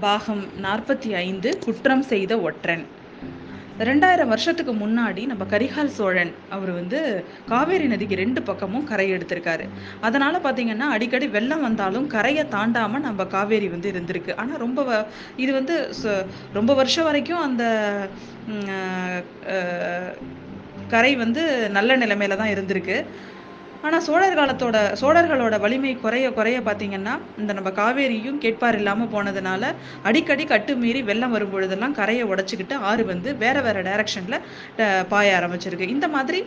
பாகம் நாற்பத்தி ஐந்து குற்றம் செய்த ஒற்றன். ரெண்டாயிரம் வருஷத்துக்கு முன்னாடி நம்ம கரிகால் சோழன் அவர் வந்து காவேரி நதிக்கு ரெண்டு பக்கமும் கரை எடுத்திருக்காரு. அதனால பார்த்தீங்கன்னா அடிக்கடி வெள்ளம் வந்தாலும் கரையை தாண்டாம நம்ம காவேரி வந்து இருந்திருக்கு. ஆனால் ரொம்ப வ- இது வந்து ச- ரொம்ப வருஷம் வரைக்கும் அந்த கரை வந்து நல்ல நிலைமையில தான் இருந்திருக்கு. ஆனால் சோழர் காலத்தோட சோழர்களோட வலிமை குறைய குறைய பார்த்தீங்கன்னா இந்த நம்ம காவேரியும் கேட்பார் இல்லாமல் போனதுனால அடிக்கடி கட்டு மீறி வெள்ளம் வரும் பொழுதெல்லாம் கரையை உடச்சிக்கிட்டு ஆறு வந்து வேற வேற டைரக்ஷனில் பாய ஆரம்பிச்சிருக்கு. இந்த மாதிரி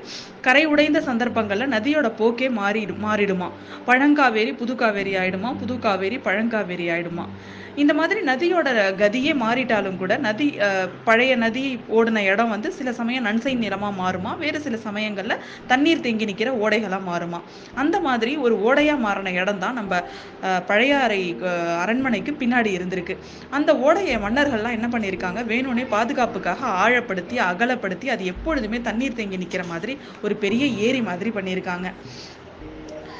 கரை உடைந்த சந்தர்ப்பங்களில் நதியோட போக்கே மாறிடு மாறிடுமா? பழங்காவேரி புது காவேரி ஆயிடுமா? புது காவேரி பழங்காவேரி ஆயிடுமா? இந்த மாதிரி நதியோட கதியே மாறிட்டாலும் கூட நதி பழைய நதி ஓடின இடம் வந்து சில சமயம் நன்சை நிறமாக மாறுமா? வேறு சில சமயங்களில் தண்ணீர் தேங்கி நிற்கிற ஓடைகளாக மாறும்? அந்த மாதிரி ஒரு ஓடையா மாறின இடம் தான் நம்ம அஹ், பழையாறை அரண்மனைக்கு பின்னாடி இருந்திருக்கு. அந்த ஓடையை மன்னர்கள்லாம் என்ன பண்ணியிருக்காங்க? வேணும்னே பாதுகாப்புக்காக ஆழப்படுத்தி அகலப்படுத்தி அது எப்பொழுதுமே தண்ணீர் தேங்கி நிற்கிற மாதிரி ஒரு பெரிய ஏரி மாதிரி பண்ணியிருக்காங்க.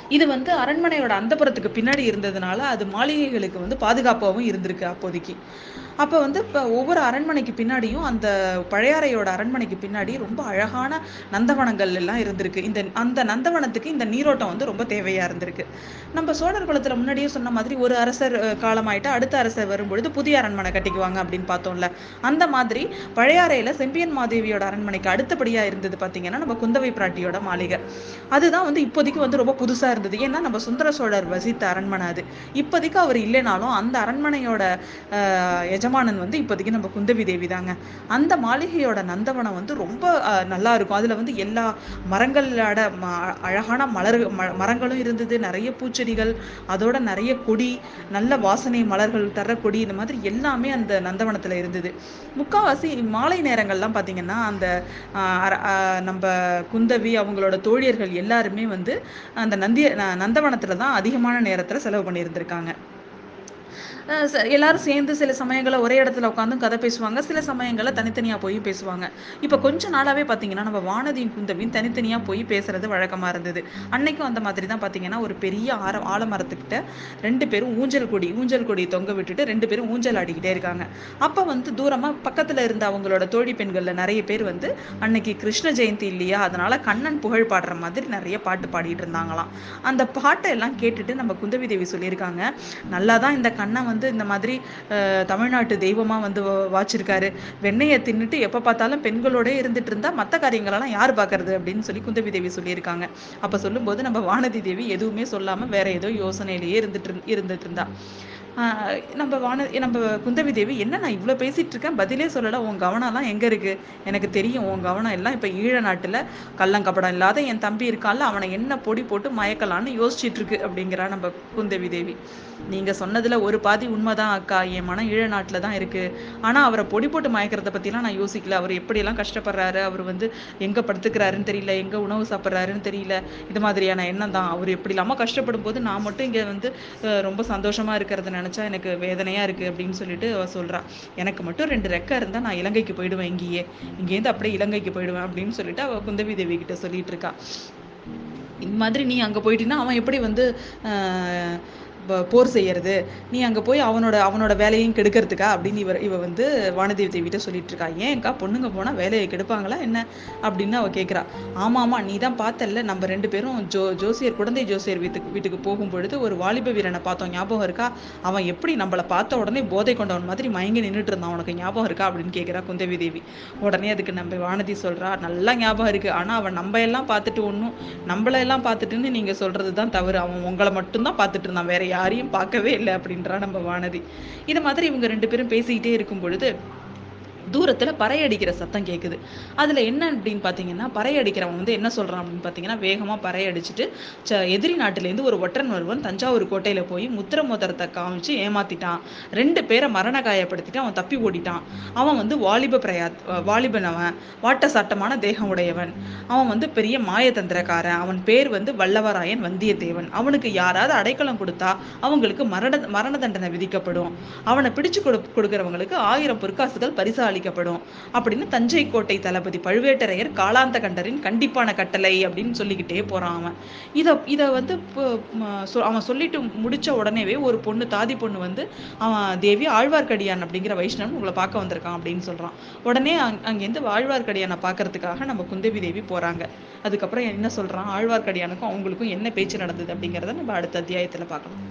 இது வந்து அரண்மனையோட அந்தப்புறத்துக்கு பின்னாடி இருந்ததுனால அது மாளிகைகளுக்கு வந்து பாதுகாப்பாகவும் இருந்திருக்கு அப்போதைக்கு. அப்போ வந்து இப்போ ஒவ்வொரு அரண்மனைக்கு பின்னாடியும் அந்த பழையாறையோட அரண்மனைக்கு பின்னாடி ரொம்ப அழகான நந்தவனங்கள் எல்லாம் இருந்திருக்கு. இந்த அந்த நந்தவனத்துக்கு இந்த நீரோட்டம் வந்து ரொம்ப தேவையா இருந்திருக்கு. நம்ம சோழர் குலத்துல முன்னாடியே சொன்ன மாதிரி ஒரு அரசர் காலமாயிட்டு அடுத்த அரசர் வரும்பொழுது புதிய அரண்மனை கட்டிக்குவாங்க அப்படின்னு பார்த்தோம்ல. அந்த மாதிரி பழையாறையில செம்பியன் மாதேவியோட அரண்மனைக்கு அடுத்தபடியா இருந்தது பாத்தீங்கன்னா நம்ம குந்தவை பிராட்டியோட மாளிகை. அதுதான் வந்து இப்போதைக்கு வந்து ரொம்ப புதுசா இருந்தது. ஏன்னா நம்ம சுந்தர சோழர் வசித்த அரண்மனை அது. இப்போதைக்கு அவர் இல்லைனாலும் அந்த அரண்மனையோட எஜமானன் வந்து இப்போதைக்கு நம்ம குந்தவி தேவி தாங்க. அந்த மாளிகையோட நந்தவனம் வந்து ரொம்ப நல்லா இருக்கும். அதுல வந்து எல்லா மரங்களோட ம- அழகான மலர் ம- மரங்களும் இருந்தது. நிறைய பூச்செடிகள் அதோட நிறைய கொடி நல்ல வாசனை மலர்கள் தர கொடி இந்த மாதிரி எல்லாமே அந்த நந்தவனத்துல இருந்தது. முக்கால்வாசி மாலை நேரங்கள்லாம் பார்த்தீங்கன்னா அந்த நம்ம குந்தவி அவங்களோட தோழியர்கள் எல்லாருமே வந்து அந்த நந்திய நந்தவனத்துல தான் அதிகமான நேரத்துல செலவு பண்ணியிருந்திருக்காங்க. எல்லாரும் சேர்ந்து சில சமயங்களில் ஒரே இடத்துல உட்காந்து கதை பேசுவாங்க. சில சமயங்களில் தனித்தனியாக போய் பேசுவாங்க. இப்போ கொஞ்ச நாளாகவே பார்த்தீங்கன்னா நம்ம வானதியும் குந்தவியும் தனித்தனியாக போய் பேசுறது வழக்கமாக இருந்தது. அன்னைக்கும் அந்த மாதிரி தான் பார்த்தீங்கன்னா ஒரு பெரிய ஆர ஆலமரத்துக்கிட்ட ரெண்டு பேரும் ஊஞ்சல் கொடி ஊஞ்சல் கொடி தொங்க விட்டுட்டு ரெண்டு பேரும் ஊஞ்சல் ஆடிக்கிட்டே இருக்காங்க. அப்போ வந்து தூரமாக பக்கத்தில் இருந்த அவங்களோட தோழி பெண்களில் நிறைய பேர் வந்து அன்னைக்கு கிருஷ்ண ஜெயந்தி இல்லையா? அதனால கண்ணன் புகழ் பாடுற மாதிரி நிறைய பாட்டு பாடிட்டு இருந்தாங்களாம். அந்த பாட்டை எல்லாம் கேட்டுட்டு நம்ம குந்தவி தேவி சொல்லியிருக்காங்க நல்லாதான் இந்த கண்ணன் வந்து வந்து இந்த மாதிரி தமிழ்நாட்டு தெய்வமாக வந்து வாச்சிருக்காரு. வெண்ணெயை தின்னுட்டு எப்போ பார்த்தாலும் பெண்களோட இருந்துட்டு இருந்தால் மற்ற காரியங்களெல்லாம் யார் பார்க்கறது அப்படின்னு சொல்லி குந்தவி தேவி சொல்லியிருக்காங்க. அப்போ சொல்லும்போது நம்ம வானதி தேவி எதுவுமே சொல்லாமல் வேற ஏதோ யோசனையிலேயே இருந்துட்டு இருந்துட்டு இருந்தா. நம்ம வான நம்ம குந்தவி தேவி என்ன நான் இவ்வளோ பேசிட்டு இருக்கேன்? பதிலே சொல்லலை. உன் கவனம்லாம் எங்கே இருக்கு? எனக்கு தெரியும் உன் கவனம் எல்லாம் இப்போ ஈழ நாட்டில் கள்ளங்கப்படம் இல்லாத என் தம்பி இருக்கான்ல அவனை என்ன பொடி போட்டு மயக்கலான்னு யோசிச்சுட்டு இருக்கு அப்படிங்கிறா நம்ம குந்தவி தேவி. நீங்கள் சொன்னதில் ஒரு பாதி உண்மைதான் அக்கா. என் மனம் ஈழ நாட்டில் தான் இருக்கு. ஆனால் அவரை பொடி போட்டு மயக்கிறத பற்றிலாம் நான் யோசிக்கல. அவர் எப்படியெல்லாம் கஷ்டப்படுறாரு? அவர் வந்து எங்கே படுத்துக்கிறாருன்னு தெரியல. எங்கே உணவு சாப்பிட்றாருன்னு தெரியல. இது மாதிரியான எண்ணம் தான். அவர் எப்படி இல்லாமல் கஷ்டப்படும் போது நான் மட்டும் இங்கே வந்து ரொம்ப சந்தோஷமாக இருக்கிறத நினச்சி எனக்கு வேதனையா இருக்கு அப்படின்னு சொல்லிட்டு அவ சொல்றா. எனக்கு மட்டும் ரெண்டு ரெக்கை இருந்தா நான் இலங்கைக்கு போயிடுவேன் இங்கேயே. இங்கேருந்து அப்படியே இலங்கைக்கு போயிடுவேன் அப்படின்னு சொல்லிட்டு அவ குந்தவி தேவி கிட்ட சொல்லிட்டு இருக்கா. இந்த மாதிரி நீ அங்க போயிட்டீங்கன்னா அவன் எப்படி வந்து ஆஹ், போர் செய்யறது. நீ அங்கே போய் அவனோட அவனோட வேலையும் கெடுக்கிறதுக்கா அப்படின்னு இவர் இவ வந்து வானதேவி தேவிட்ட சொல்லிட்டு இருக்கா ஏன்க்கா பொண்ணுங்க போனா வேலையை கெடுப்பாங்களா என்ன? அப்படின்னு அவ கேட்குறா ஆமா ஆமா நீ தான் பார்த்தல்ல. நம்ம ரெண்டு பேரும் ஜோ ஜோசியர் குழந்தை ஜோசியர் வீட்டுக்கு வீட்டுக்கு போகும் பொழுது ஒரு வாலிப வீரனை பார்த்தோம். ஞாபகம் இருக்கா? அவன் எப்படி நம்மள பார்த்த உடனே போதை கொண்டவன் மாதிரி மயங்கி நின்றுட்டு இருந்தான். உனக்கு ஞாபகம் இருக்கா? அப்படின்னு கேட்குறா குந்தவி தேவி. உடனே அதுக்கு நம்ம வானதி சொல்றா நல்லா ஞாபகம் இருக்கு. ஆனா அவன் நம்ம எல்லாம் பார்த்துட்டு ஒன்றும் நம்மளெல்லாம் பார்த்துட்டுன்னு பார்த்துட்டுன்னு நீங்க சொல்றதுதான் தவறு. அவன் உங்களை மட்டும்தான் பார்த்துட்டு இருந்தான். வேற யாரையும் பார்க்கவே இல்லை அப்படின்றா நம்ம வானதி. இது மாதிரி இவங்க ரெண்டு பேரும் பேசிக்கிட்டே இருக்கும் பொழுது தூரத்தில் பறை அடிக்கிற சத்தம் கேட்குது அதில் என்ன அப்படின்னு பார்த்தீங்கன்னா பறை அடிக்கிறவன் வந்து என்ன சொல்கிறான் அப்படின்னு பார்த்தீங்கன்னா வேகமாக பறை அடிச்சுட்டு ச- எதிரி நாட்டிலேருந்து ஒரு ஒற்றன் ஒருவன் தஞ்சாவூர் கோட்டையில் போய் முத்திர மோதிரத்தை காமிச்சு ஏமாத்திட்டான். ரெண்டு பேரை மரண காயப்படுத்திட்டு அவன் தப்பி ஓடிட்டான். அவன் வந்து வாலிப பிரயா வாலிபன் அவன் வாட்ட சாட்டமான தேகம் உடையவன். அவன் வந்து பெரிய மாயதந்திரக்காரன். அவன் பேர் வந்து வல்லவராயன் வந்தியத்தேவன். அவனுக்கு யாராவது அடைக்கலம் கொடுத்தா அவங்களுக்கு மரண மரண தண்டனை விதிக்கப்படும். அவனை பிடிச்சு கொடு கொடுக்குறவங்களுக்கு ஆயிரம் பொற்காசுகள் பரிசாளி பாதிக்கப்படும். அப்படின்னு தஞ்சை கோட்டை தளபதி பழுவேட்டரையர் காலாந்த கண்டரின் கண்டிப்பான கட்டளை அப்படின்னு சொல்லிக்கிட்டே போறான் அவன். இதை இதை வந்து அவன் சொல்லிட்டு முடிச்ச உடனேவே ஒரு பொண்ணு தாதி பொண்ணு வந்து அவன் தேவி ஆழ்வார்க்கடியான் அப்படிங்கிற வைஷ்ணவன் உங்களை பார்க்க வந்திருக்கான் அப்படின்னு சொல்றான். உடனே அங் அங்கேருந்து ஆழ்வார்க்கடியானை பார்க்கறதுக்காக நம்ம குந்தவி தேவி போறாங்க. அதுக்கப்புறம் என்ன சொல்றான்? ஆழ்வார்க்கடியானுக்கும் அவங்களுக்கும் என்ன பேச்சு நடந்தது அப்படிங்கிறத நம்ம அடுத்த அத்தியாயத்துல பார்க்கலாம்.